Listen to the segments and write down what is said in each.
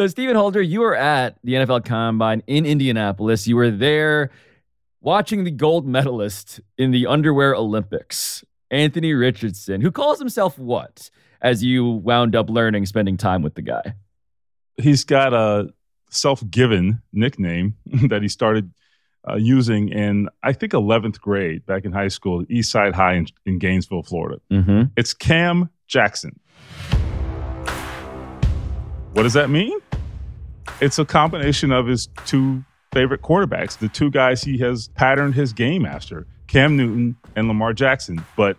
So, Stephen Holder, you were at the NFL Combine in Indianapolis. You were there watching the gold medalist in the underwear Olympics, Anthony Richardson, who calls himself what? As you wound up learning, spending time with the guy. He's got a self given nickname that he started uh, using in, I think, 11th grade back in high school, East Side High in, in Gainesville, Florida. Mm-hmm. It's Cam Jackson. What does that mean? It's a combination of his two favorite quarterbacks, the two guys he has patterned his game after, Cam Newton and Lamar Jackson. But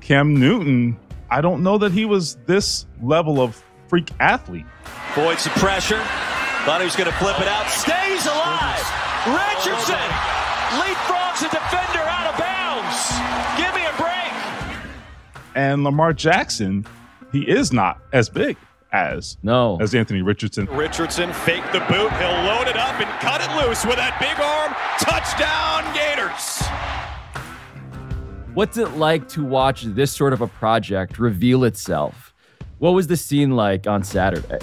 Cam Newton, I don't know that he was this level of freak athlete. Boyd some pressure. Thought he was going to flip it out. Stays alive. Richardson leapfrogs a defender out of bounds. Give me a break. And Lamar Jackson, he is not as big as no as Anthony Richardson. Richardson fake the boot. He'll load it up and cut it loose with that big arm. Touchdown Gators. What's it like to watch this sort of a project reveal itself? What was the scene like on Saturday?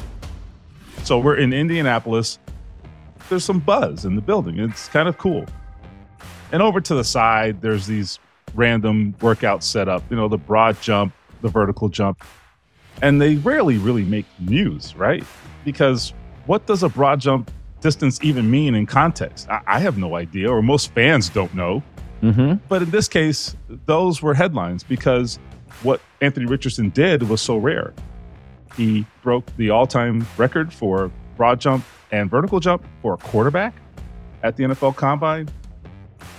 So we're in Indianapolis. There's some buzz in the building. It's kind of cool. And over to the side, there's these random workouts set up, you know, the broad jump, the vertical jump. And they rarely really make news, right? Because what does a broad jump distance even mean in context? I, I have no idea, or most fans don't know. Mm-hmm. But in this case, those were headlines because what Anthony Richardson did was so rare. He broke the all time record for broad jump and vertical jump for a quarterback at the NFL Combine.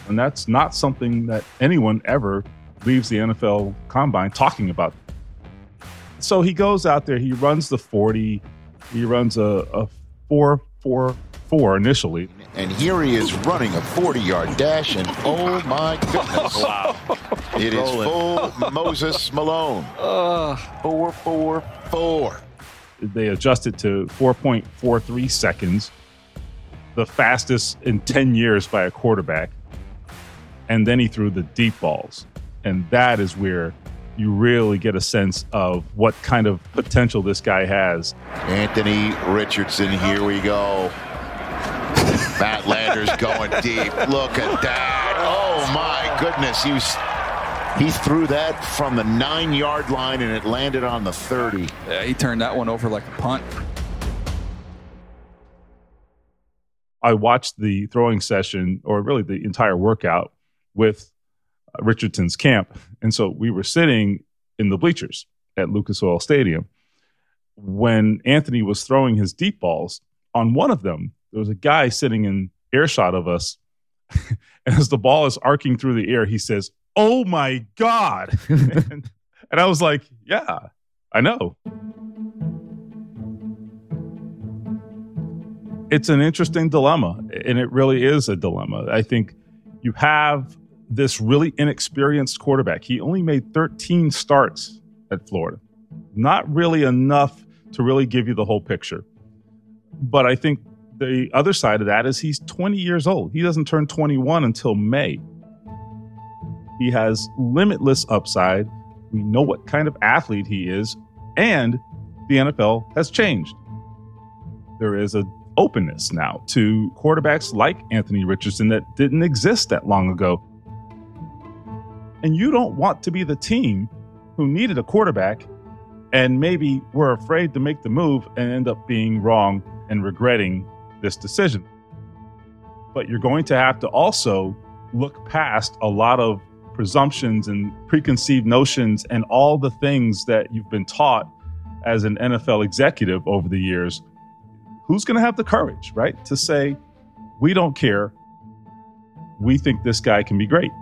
And that's not something that anyone ever leaves the NFL Combine talking about. So he goes out there, he runs the 40, he runs a, a 4 4 4 initially. And here he is running a 40 yard dash, and oh my goodness. wow. It is full Moses Malone. Uh, 4 4 4. They adjusted to 4.43 seconds, the fastest in 10 years by a quarterback. And then he threw the deep balls. And that is where you really get a sense of what kind of potential this guy has. Anthony Richardson, here we go. Matt Landers going deep. Look at that. Oh my goodness. He was he threw that from the nine yard line and it landed on the 30. Yeah, he turned that one over like a punt. I watched the throwing session, or really the entire workout, with Richardson's camp. And so we were sitting in the bleachers at Lucas Oil Stadium. When Anthony was throwing his deep balls, on one of them, there was a guy sitting in earshot of us. and as the ball is arcing through the air, he says, Oh my God. and, and I was like, Yeah, I know. It's an interesting dilemma, and it really is a dilemma. I think you have this really inexperienced quarterback. He only made 13 starts at Florida. Not really enough to really give you the whole picture. But I think the other side of that is he's 20 years old. He doesn't turn 21 until May. He has limitless upside. We know what kind of athlete he is, and the NFL has changed. There is a openness now to quarterbacks like Anthony Richardson that didn't exist that long ago. And you don't want to be the team who needed a quarterback and maybe were afraid to make the move and end up being wrong and regretting this decision. But you're going to have to also look past a lot of presumptions and preconceived notions and all the things that you've been taught as an NFL executive over the years who's going to have the courage, right, to say, we don't care. We think this guy can be great.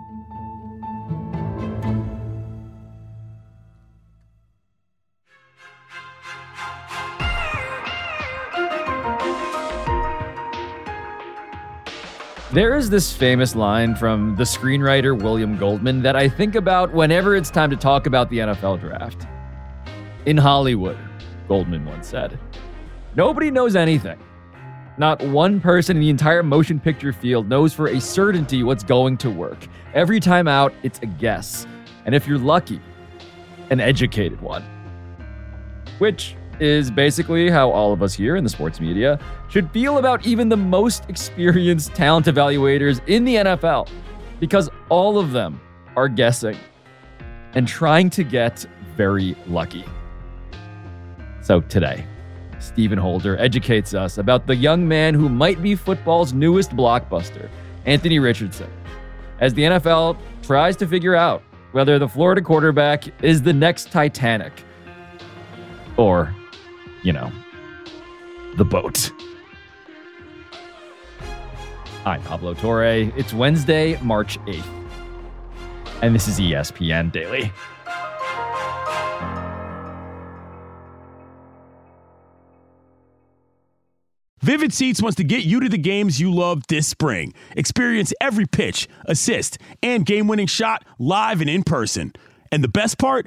There is this famous line from the screenwriter William Goldman that I think about whenever it's time to talk about the NFL draft. In Hollywood, Goldman once said, Nobody knows anything. Not one person in the entire motion picture field knows for a certainty what's going to work. Every time out, it's a guess. And if you're lucky, an educated one. Which is basically how all of us here in the sports media should feel about even the most experienced talent evaluators in the NFL, because all of them are guessing and trying to get very lucky. So today, Stephen Holder educates us about the young man who might be football's newest blockbuster, Anthony Richardson, as the NFL tries to figure out whether the Florida quarterback is the next Titanic or, you know, the boat. I'm Pablo Torre. It's Wednesday, March 8th, and this is ESPN Daily. Vivid Seats wants to get you to the games you love this spring. Experience every pitch, assist, and game winning shot live and in person. And the best part?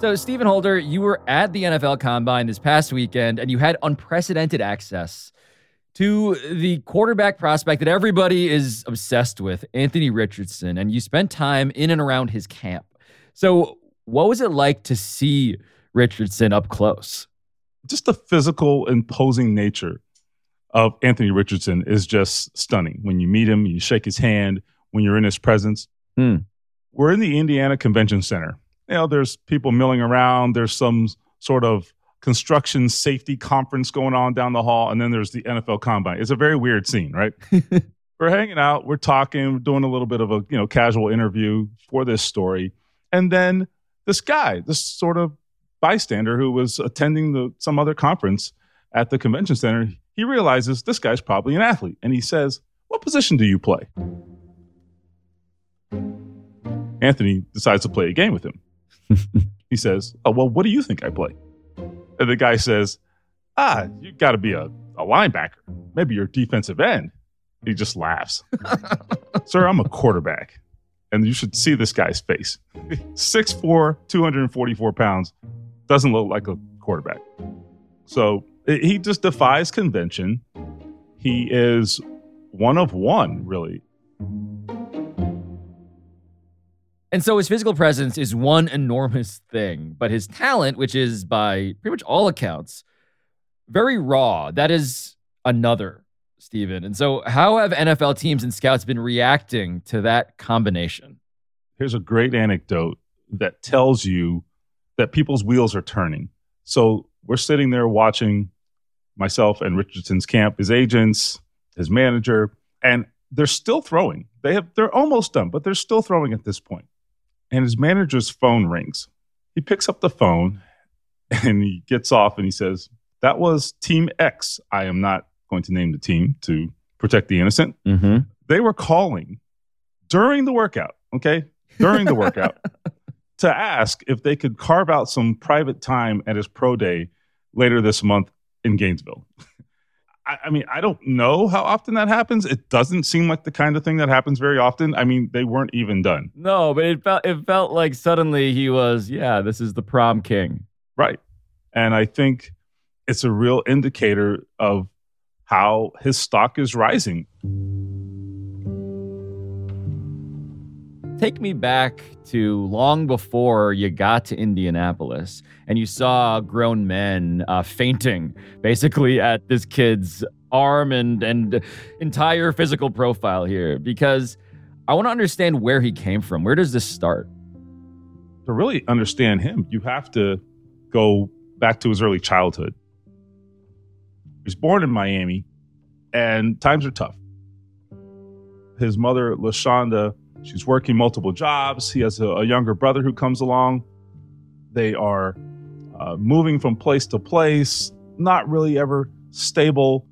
So, Stephen Holder, you were at the NFL Combine this past weekend and you had unprecedented access to the quarterback prospect that everybody is obsessed with, Anthony Richardson, and you spent time in and around his camp. So, what was it like to see Richardson up close? Just the physical, imposing nature of Anthony Richardson is just stunning. When you meet him, you shake his hand, when you're in his presence. Hmm. We're in the Indiana Convention Center. You know, there's people milling around, there's some sort of construction safety conference going on down the hall, and then there's the NFL Combine. It's a very weird scene, right? we're hanging out, we're talking, we're doing a little bit of a you know casual interview for this story, and then this guy, this sort of bystander who was attending the some other conference at the convention center, he realizes this guy's probably an athlete, and he says, "What position do you play?" Anthony decides to play a game with him. he says, "Oh well, what do you think I play?" And the guy says, "Ah, you got to be a, a linebacker. Maybe you're defensive end." He just laughs. Sir, I'm a quarterback. And you should see this guy's face. 6'4, 244 pounds. Doesn't look like a quarterback. So he just defies convention. He is one of one, really. And so his physical presence is one enormous thing, but his talent, which is by pretty much all accounts very raw, that is another, Stephen. And so, how have NFL teams and scouts been reacting to that combination? Here's a great anecdote that tells you that people's wheels are turning. So we're sitting there watching myself and Richardson's camp, his agents, his manager, and they're still throwing. They have they're almost done, but they're still throwing at this point. And his manager's phone rings. He picks up the phone and he gets off and he says, That was Team X. I am not going to name the team to protect the innocent. Mm-hmm. They were calling during the workout, okay? During the workout to ask if they could carve out some private time at his pro day later this month in Gainesville. I, I mean, I don't know how often that happens. It doesn't seem like the kind of thing that happens very often. I mean, they weren't even done. No, but it felt it felt like suddenly he was, yeah, this is the prom king. Right. And I think it's a real indicator of how his stock is rising. Take me back to long before you got to Indianapolis and you saw grown men uh, fainting basically at this kid's arm and, and entire physical profile here because I want to understand where he came from. Where does this start? To really understand him, you have to go back to his early childhood. He was born in Miami, and times are tough. His mother, LaShonda, she's working multiple jobs. He has a, a younger brother who comes along. They are uh, moving from place to place, not really ever stable.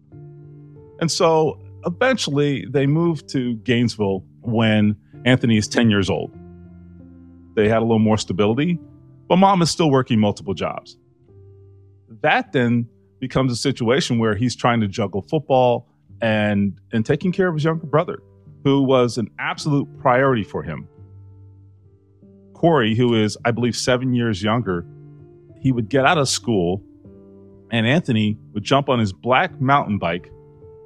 And so eventually they move to Gainesville when Anthony is 10 years old. They had a little more stability. but mom is still working multiple jobs. That then becomes a situation where he's trying to juggle football and and taking care of his younger brother, who was an absolute priority for him. Corey, who is, I believe, seven years younger, he would get out of school and Anthony would jump on his black mountain bike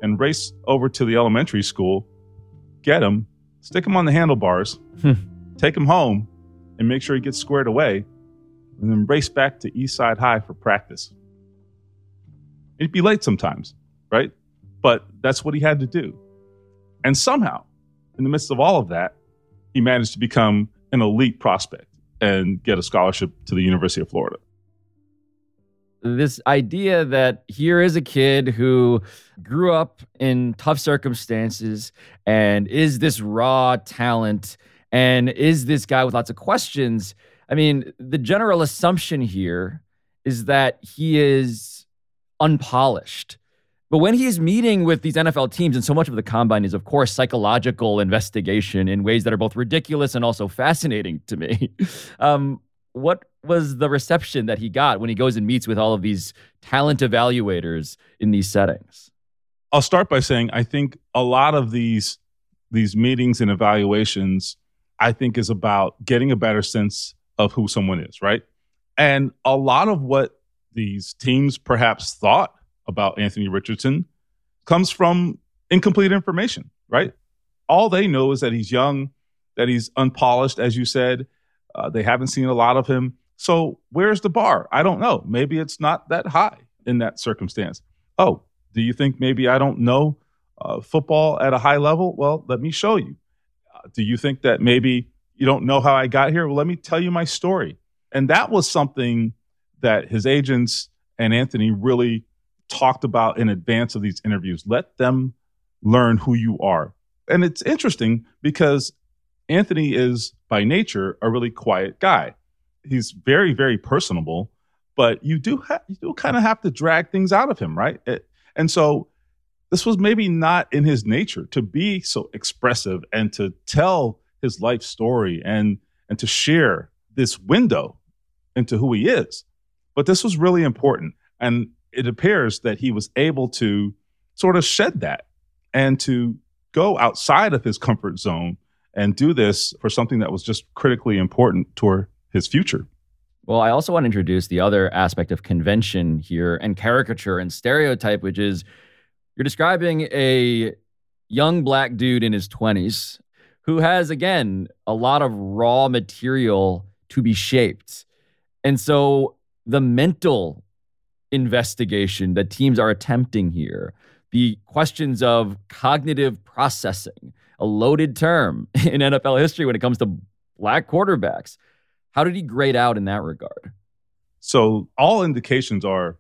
and race over to the elementary school, get him, stick him on the handlebars, Hmm. take him home, and make sure he gets squared away, and then race back to Eastside High for practice. He'd be late sometimes, right? But that's what he had to do. And somehow, in the midst of all of that, he managed to become an elite prospect and get a scholarship to the University of Florida. this idea that here is a kid who grew up in tough circumstances and is this raw talent and is this guy with lots of questions. I mean, the general assumption here is that he is unpolished. But when he's meeting with these NFL teams, and so much of the combine is, of course, psychological investigation in ways that are both ridiculous and also fascinating to me. um, what was the reception that he got when he goes and meets with all of these talent evaluators in these settings? I'll start by saying I think a lot of these these meetings and evaluations I think is about getting a better sense of who someone is, right? And a lot of what these teams perhaps thought about Anthony Richardson comes from incomplete information, right? All they know is that he's young, that he's unpolished, as you said. Uh, they haven't seen a lot of him. So where's the bar? I don't know. Maybe it's not that high in that circumstance. Oh, do you think maybe I don't know uh, football at a high level? Well, let me show you. Uh, do you think that maybe you don't know how I got here? Well, let me tell you my story. And that was something that his agents and Anthony really talked about in advance of these interviews. Let them learn who you are. And it's interesting because Anthony is by nature a really quiet guy. He's very, very personable, but you do ha- you do kind of have to drag things out of him, right? It- and so this was maybe not in his nature to be so expressive and to tell his life story and and to share this window into who he is. But this was really important. And it appears that he was able to sort of shed that and to go outside of his comfort zone and do this for something that was just critically important toward his future. Well, I also want to introduce the other aspect of convention here and caricature and stereotype, which is you're describing a young black dude in his 20s who has, again, a lot of raw material to be shaped. And so the mental investigation that teams are attempting here, the questions of cognitive processing, a loaded term in NFL history when it comes to black quarterbacks. How did he grade out in that regard? So all indications are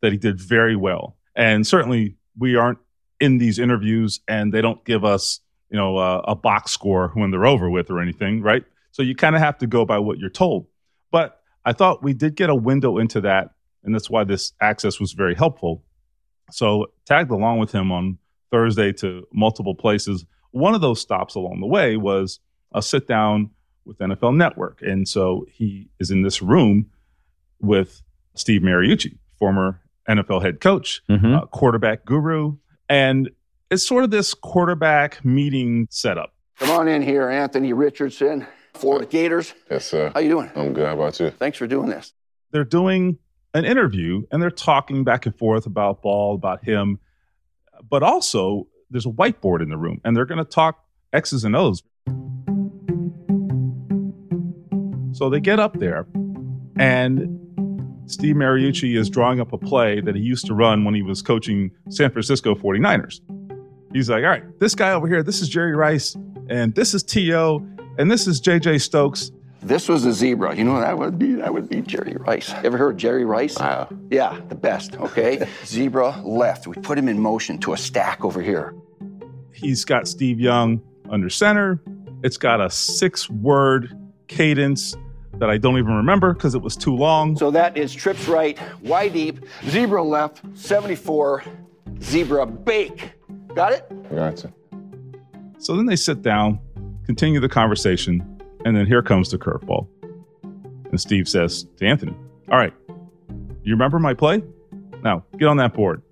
that he did very well. And certainly we aren't in these interviews and they don't give us, you know, a, a box score when they're over with or anything, right? So you kind of have to go by what you're told. But I thought we did get a window into that, and that's why this access was very helpful. So tagged along with him on Thursday to multiple places. One of those stops along the way was a sit down with NFL Network. And so he is in this room with Steve Mariucci, former NFL head coach, Mhm. uh, quarterback guru. And it's sort of this quarterback meeting setup. Come on in here, Anthony Richardson, Florida Gators. Yes, sir. How you doing? I'm good. How about you? Thanks for doing this. They're doing an interview and they're talking back and forth about ball, about him. But also, there's a whiteboard in the room and they're going to talk X's and O's. So they get up there and Steve Mariucci is drawing up a play that he used to run when he was coaching San Francisco 49ers. He's like, all right, this guy over here, this is Jerry Rice, and this is T.O., and this is J.J. Stokes. This was a zebra. You know what that would be? That would be Jerry Rice. Ever heard of Jerry Rice? Wow. Yeah, the best, okay? zebra left. We put him in motion to a stack over here. He's got Steve Young under center. It's got a six word cadence that I don't even remember because it was too long. So that is trips right, Y deep, zebra left, 74, zebra bake. Got it? Gotcha. So then they sit down, continue the conversation, and then here comes the curveball. And Steve says to Anthony, All right, you remember my play? Now get on that board.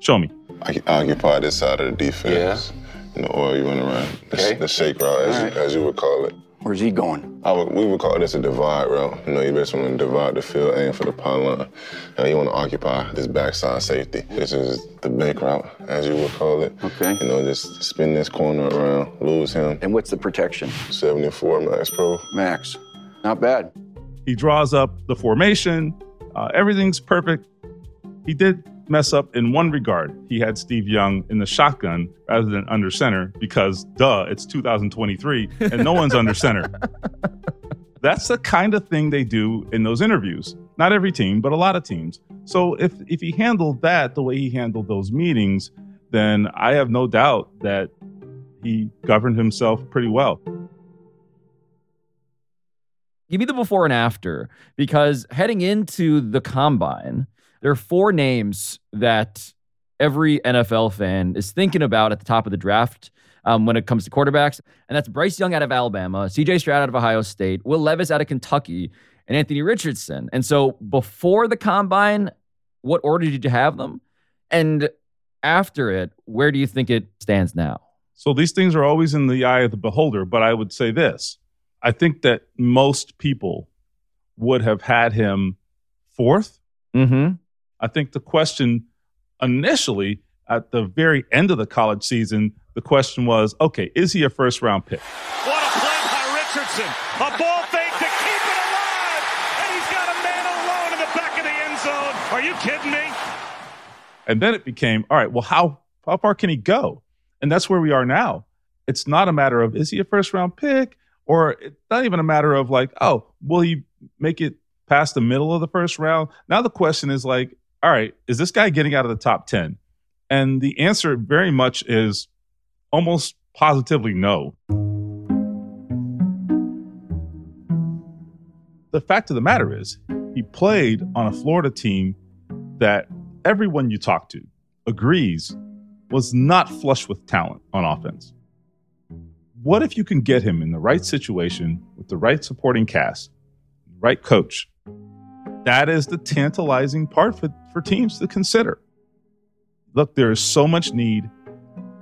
Show me. I occupy this side of the defense. Yeah. You know, or you went around the, Okay. the shake route, as, All you, as you would call it. Where's he going? I would, we would call this a divide route. You know, you basically want to divide the field, aim for the pylon. And you want to occupy this backside safety. This is the bake route, as you would call it. Okay. You know, just spin this corner around, lose him. And what's the protection? 74 max pro. Max. Not bad. He draws up the formation. Uh, everything's perfect. He did mess up in one regard. He had Steve Young in the shotgun rather than under center because, duh, it's 2023 and no one's under center. That's the kind of thing they do in those interviews. Not every team, but a lot of teams. So if if he handled that the way he handled those meetings, then I have no doubt that he governed himself pretty well. Give me the before and after because heading into the combine, there are four names that every NFL fan is thinking about at the top of the draft um, when it comes to quarterbacks. And that's Bryce Young out of Alabama, CJ Stroud out of Ohio State, Will Levis out of Kentucky, and Anthony Richardson. And so before the combine, what order did you have them? And after it, where do you think it stands now? So these things are always in the eye of the beholder, but I would say this. I think that most people would have had him fourth. Mm-hmm. I think the question initially at the very end of the college season, the question was, okay, is he a first round pick? What a play by Richardson. A ball fake to keep it alive. And he's got a man alone in the back of the end zone. Are you kidding me? And then it became, all right, well, how how far can he go? And that's where we are now. It's not a matter of is he a first round pick, or it's not even a matter of like, oh, will he make it past the middle of the first round? Now the question is like, all right, is this guy getting out of the top 10? And the answer very much is almost positively no. The fact of the matter is, he played on a Florida team that everyone you talk to agrees was not flush with talent on offense. What if you can get him in the right situation with the right supporting cast, the right coach? That is the tantalizing part for, for teams to consider. Look, there is so much need,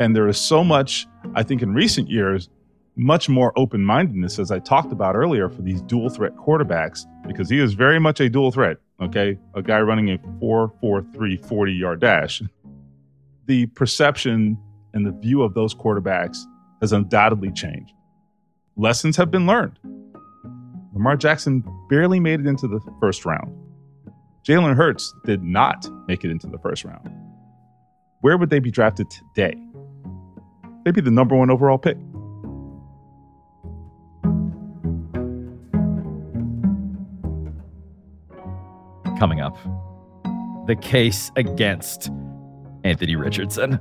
and there is so much, I think, in recent years, much more open mindedness, as I talked about earlier, for these dual threat quarterbacks, because he is very much a dual threat. Okay. A guy running a 4 4 3 40 yard dash. The perception and the view of those quarterbacks has undoubtedly changed. Lessons have been learned. Lamar Jackson barely made it into the first round. Jalen Hurts did not make it into the first round. Where would they be drafted today? They'd be the number one overall pick. Coming up, the case against Anthony Richardson.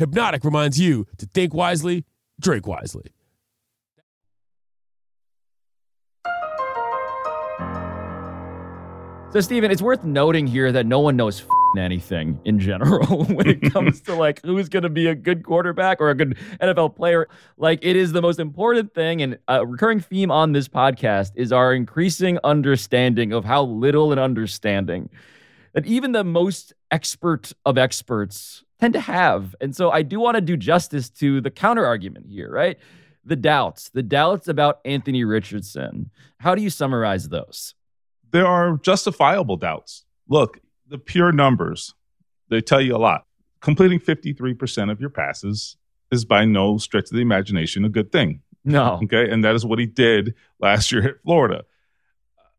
Hpnotiq reminds you to think wisely, drink wisely. So, Stephen, it's worth noting here that no one knows anything in general when it comes to like who's going to be a good quarterback or a good NFL player. Like, it is the most important thing. And a recurring theme on this podcast is our increasing understanding of how little an understanding that even the most expert of experts tend to have. And so, I do want to do justice to the counter argument here, right? The doubts, the doubts about Anthony Richardson. How do you summarize those? there are justifiable doubts. Look, the pure numbers, they tell you a lot. Completing 53% of your passes is by no stretch of the imagination a good thing. No. Okay. And that is what he did last year at Florida.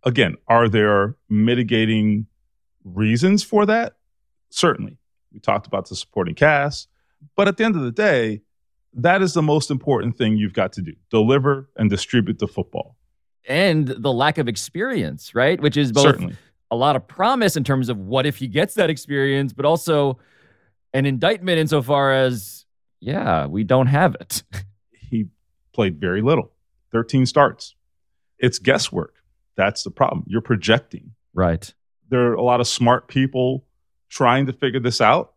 Again, are there mitigating reasons for that? Certainly. We talked about the supporting cast. But at the end of the day, that is the most important thing you've got to do deliver and distribute the football and the lack of experience, right? Which is both Certainly. a lot of promise in terms of what if he gets that experience, but also an indictment insofar as, yeah, we don't have it. he played very little 13 starts. It's guesswork. That's the problem. You're projecting. Right. There are a lot of smart people trying to figure this out,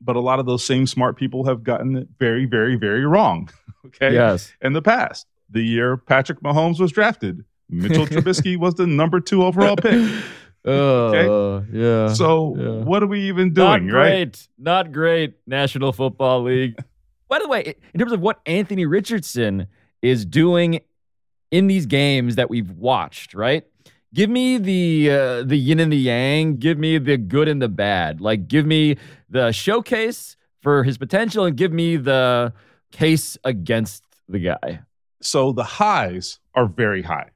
but a lot of those same smart people have gotten it very, very, very wrong. Okay. Yes. In the past, the year Patrick Mahomes was drafted, Mitchell Trubisky was the number two overall pick. Uh, okay. yeah. So yeah. what are we even doing, Not right? great. Not great. National Football League. By the way, in terms of what Anthony Richardson is doing in these games that we've watched, right? Give me the uh, the yin and the yang. Give me the good and the bad. Like, give me the showcase for his potential, and give me the case against the guy. So the highs are very high.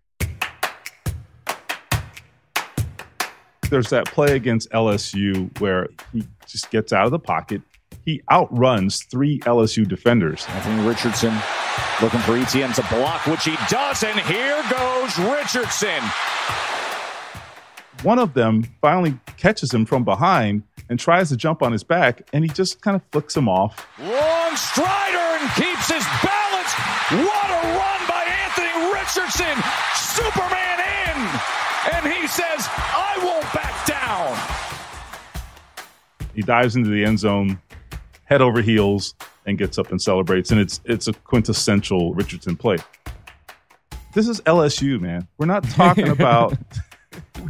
There's that play against LSU where he just gets out of the pocket. He outruns three LSU defenders. Anthony Richardson looking for Etienne to block, which he does, and here goes Richardson. One of them finally catches him from behind and tries to jump on his back, and he just kind of flicks him off. Long strider and keeps his balance. What a run by Anthony Richardson. Superman in. And he says, I won't back down. He dives into the end zone, head over heels, and gets up and celebrates. And it's it's a quintessential Richardson play. This is LSU, man. We're not talking about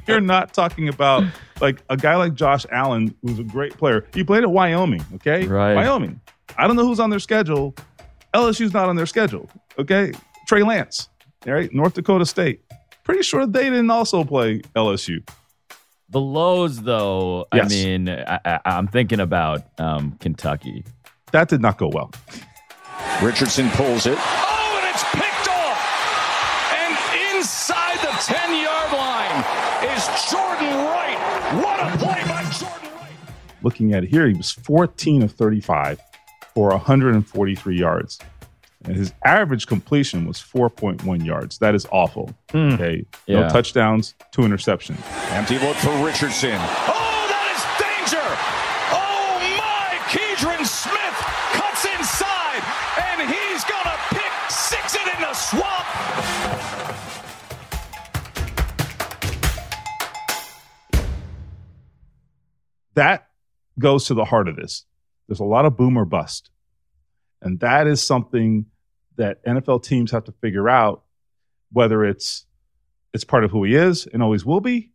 we're not talking about like a guy like Josh Allen, who's a great player. He played at Wyoming, okay? Right. Wyoming. I don't know who's on their schedule. LSU's not on their schedule, okay? Trey Lance, all right? North Dakota State. Pretty sure they didn't also play LSU. The lows, though, I Yes. mean, I, I, I'm thinking about um, Kentucky. That did not go well. Richardson pulls it. Oh, and it's picked off. And inside the 10 yard line is Jordan Wright. What a play by Jordan Wright. looking at it here, he was 14 of 35 for 143 yards. And his average completion was 4.1 yards. That is awful. Hmm. Okay. No Yeah. touchdowns, two interceptions. Empty look for Richardson. Oh, that is danger. Oh, Smith cuts inside, and he's to pick six it in the swamp. That goes to the heart of this. There's a lot of boom or bust. And that is something that NFL teams have to figure out whether it's it's part of who he is and always will be,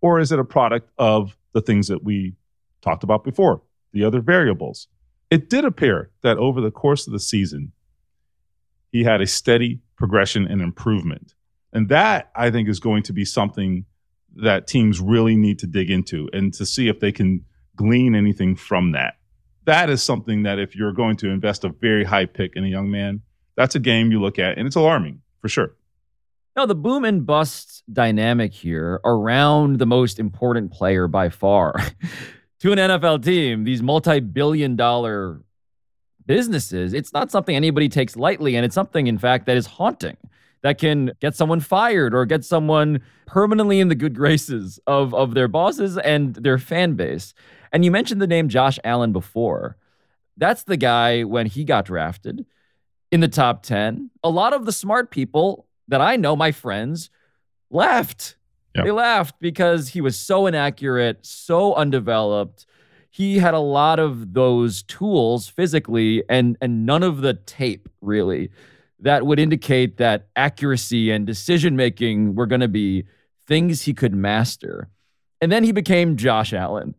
or is it a product of the things that we talked about before, the other variables. It did appear that over the course of the season, he had a steady progression and improvement. And that I think is going to be something that teams really need to dig into and to see if they can glean anything from that. That is something that if you're going to invest a very high pick in a young man, that's a game you look at and it's alarming for sure. Now, the boom and bust dynamic here around the most important player by far to an NFL team, these multi billion dollar businesses, it's not something anybody takes lightly. And it's something, in fact, that is haunting, that can get someone fired or get someone permanently in the good graces of, of their bosses and their fan base. And you mentioned the name Josh Allen before. that's the guy when he got drafted in the top 10. A lot of the smart people that I know, my friends, left. Yep. They laughed because he was so inaccurate, so undeveloped. He had a lot of those tools physically and and none of the tape really that would indicate that accuracy and decision making were going to be things he could master. And then he became Josh Allen.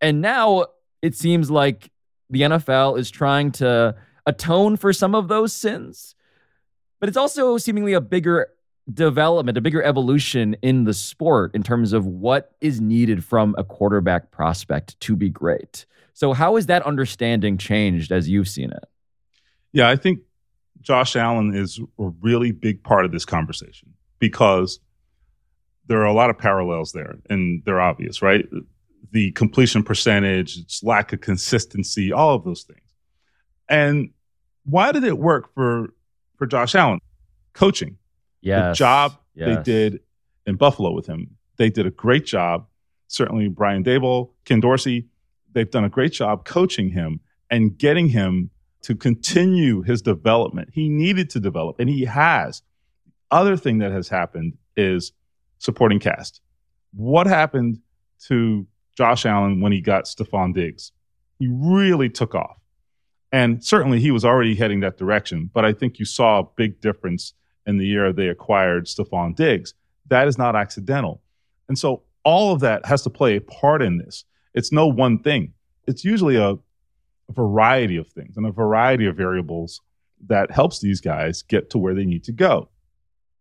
And now it seems like the NFL is trying to atone for some of those sins. But it's also seemingly a bigger development, a bigger evolution in the sport in terms of what is needed from a quarterback prospect to be great. So, how has that understanding changed as you've seen it? Yeah, I think Josh Allen is a really big part of this conversation because there are a lot of parallels there, and they're obvious, right? The completion percentage, its lack of consistency, all of those things. And why did it work for for Josh Allen? Coaching. Yeah. The job yes. they did in Buffalo with him. They did a great job. Certainly Brian Daboll, Ken Dorsey, they've done a great job coaching him and getting him to continue his development. He needed to develop, and he has. Other thing that has happened is supporting cast. What happened to Josh Allen when he got Stefon Diggs? He really took off. And certainly he was already heading that direction, but I think you saw a big difference in the year they acquired Stefon Diggs. That is not accidental. And so all of that has to play a part in this. It's no one thing. It's usually a, variety of things and a variety of variables that helps these guys get to where they need to go.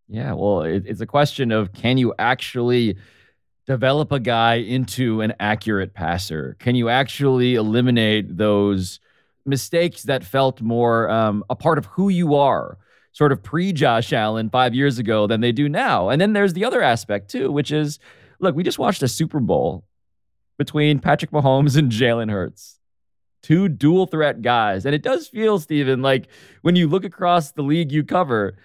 Yeah, well, it, it's a question of can you actually develop a guy into an accurate passer? Can you actually eliminate those mistakes that felt more um, a part of who you are, sort of pre Josh Allen five years ago than they do now? And then there's the other aspect too, which is look, we just watched a Super Bowl between Patrick Mahomes and Jalen Hurts. Two dual threat guys. And it does feel, Stephen, like when you look across the league you cover,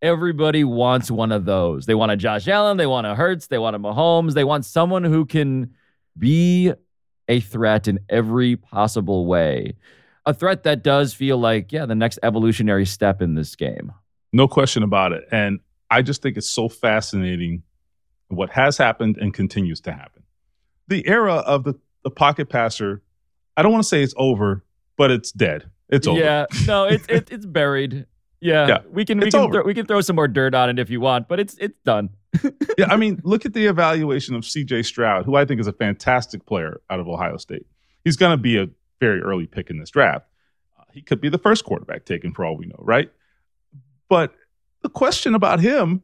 everybody wants one of those. They want a Josh Allen, they want a Hurts, they want a Mahomes, they want someone who can be a threat in every possible way. A threat that does feel like, yeah, the next evolutionary step in this game. No question about it. And I just think it's so fascinating what has happened and continues to happen. The era of the, the pocket passer, I don't want to say it's over, but it's dead. It's over. Yeah, no, it's it, it's buried. Yeah, Yeah, we can we it's can throw, we can throw some more dirt on it if you want, but it's it's done. yeah, I mean, look at the evaluation of CJ Stroud, who I think is a fantastic player out of Ohio State. He's going to be a very early pick in this draft. Uh, he could be the first quarterback taken for all we know, right? But the question about him,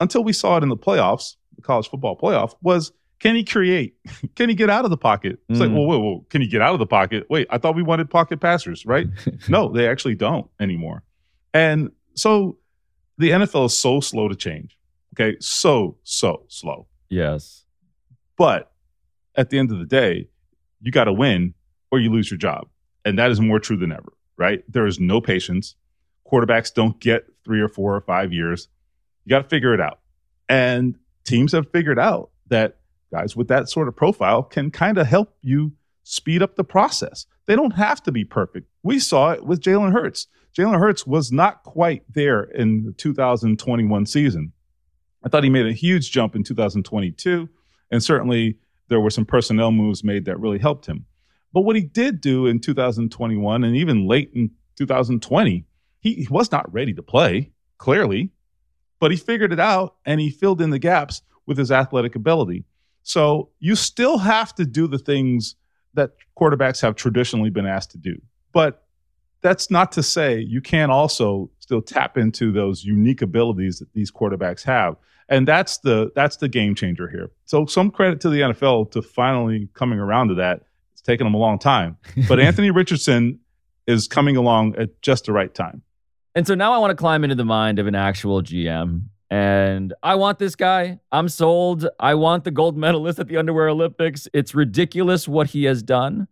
until we saw it in the playoffs, the college football playoff, was can he create? can he get out of the pocket? It's like, Mm. well, wait, whoa, can he get out of the pocket? Wait, I thought we wanted pocket passers, right? no, they actually don't anymore. And so the NFL is so slow to change. Okay. So, so slow. Yes. But at the end of the day, you got to win or you lose your job. And that is more true than ever, right? There is no patience. Quarterbacks don't get three or four or five years. You got to figure it out. And teams have figured out that guys with that sort of profile can kind of help you speed up the process. They don't have to be perfect. We saw it with Jalen Hurts. Jalen Hurts was not quite there in the 2021 season. I thought he made a huge jump in 2022. And certainly there were some personnel moves made that really helped him. But what he did do in 2021 and even late in 2020, he, he was not ready to play, clearly, but he figured it out and he filled in the gaps with his athletic ability. So you still have to do the things that quarterbacks have traditionally been asked to do. But that's not to say you can't also still tap into those unique abilities that these quarterbacks have. And that's the that's the game changer here. So some credit to the NFL to finally coming around to that. It's taken them a long time. But Anthony Richardson is coming along at just the right time. And so now I want to climb into the mind of an actual GM. And I want this guy. I'm sold. I want the gold medalist at the Underwear Olympics. It's ridiculous what he has done.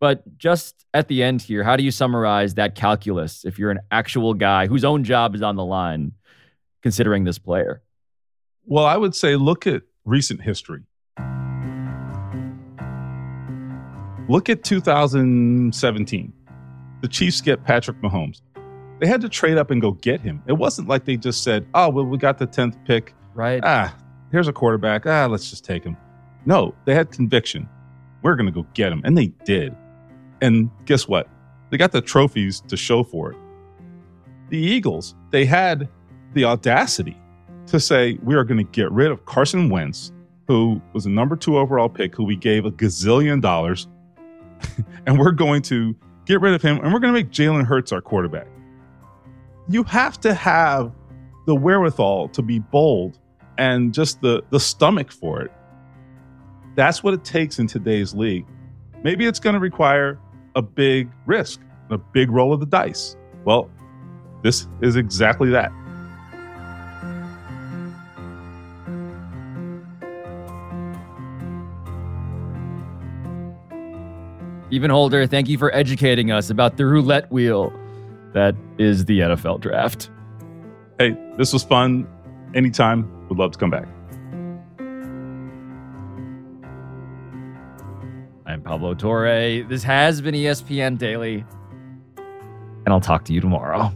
But just at the end here, how do you summarize that calculus if you're an actual guy whose own job is on the line, considering this player? Well, I would say look at recent history. Look at 2017. The Chiefs get Patrick Mahomes. They had to trade up and go get him. It wasn't like they just said, "Oh, well, we got the 10th pick. Right. Ah, here's a quarterback. Ah, let's just take him." No, they had conviction. We're going to go get him, and they did. And guess what? They got the trophies to show for it. The Eagles, they had the audacity to say, "We are going to get rid of Carson Wentz, who was a number 2 overall pick who we gave a gazillion dollars, and we're going to get rid of him and we're going to make Jalen Hurts our quarterback." you have to have the wherewithal to be bold and just the the stomach for it. That's what it takes in today's league. Maybe it's going to require a big risk, a big roll of the dice. Well, this is exactly that. Stephen Holder, thank you for educating us about the roulette wheel that is the NFL draft. Hey, this was fun. Anytime, would love to come back. I'm Pablo Torre. This has been ESPN Daily, and I'll talk to you tomorrow.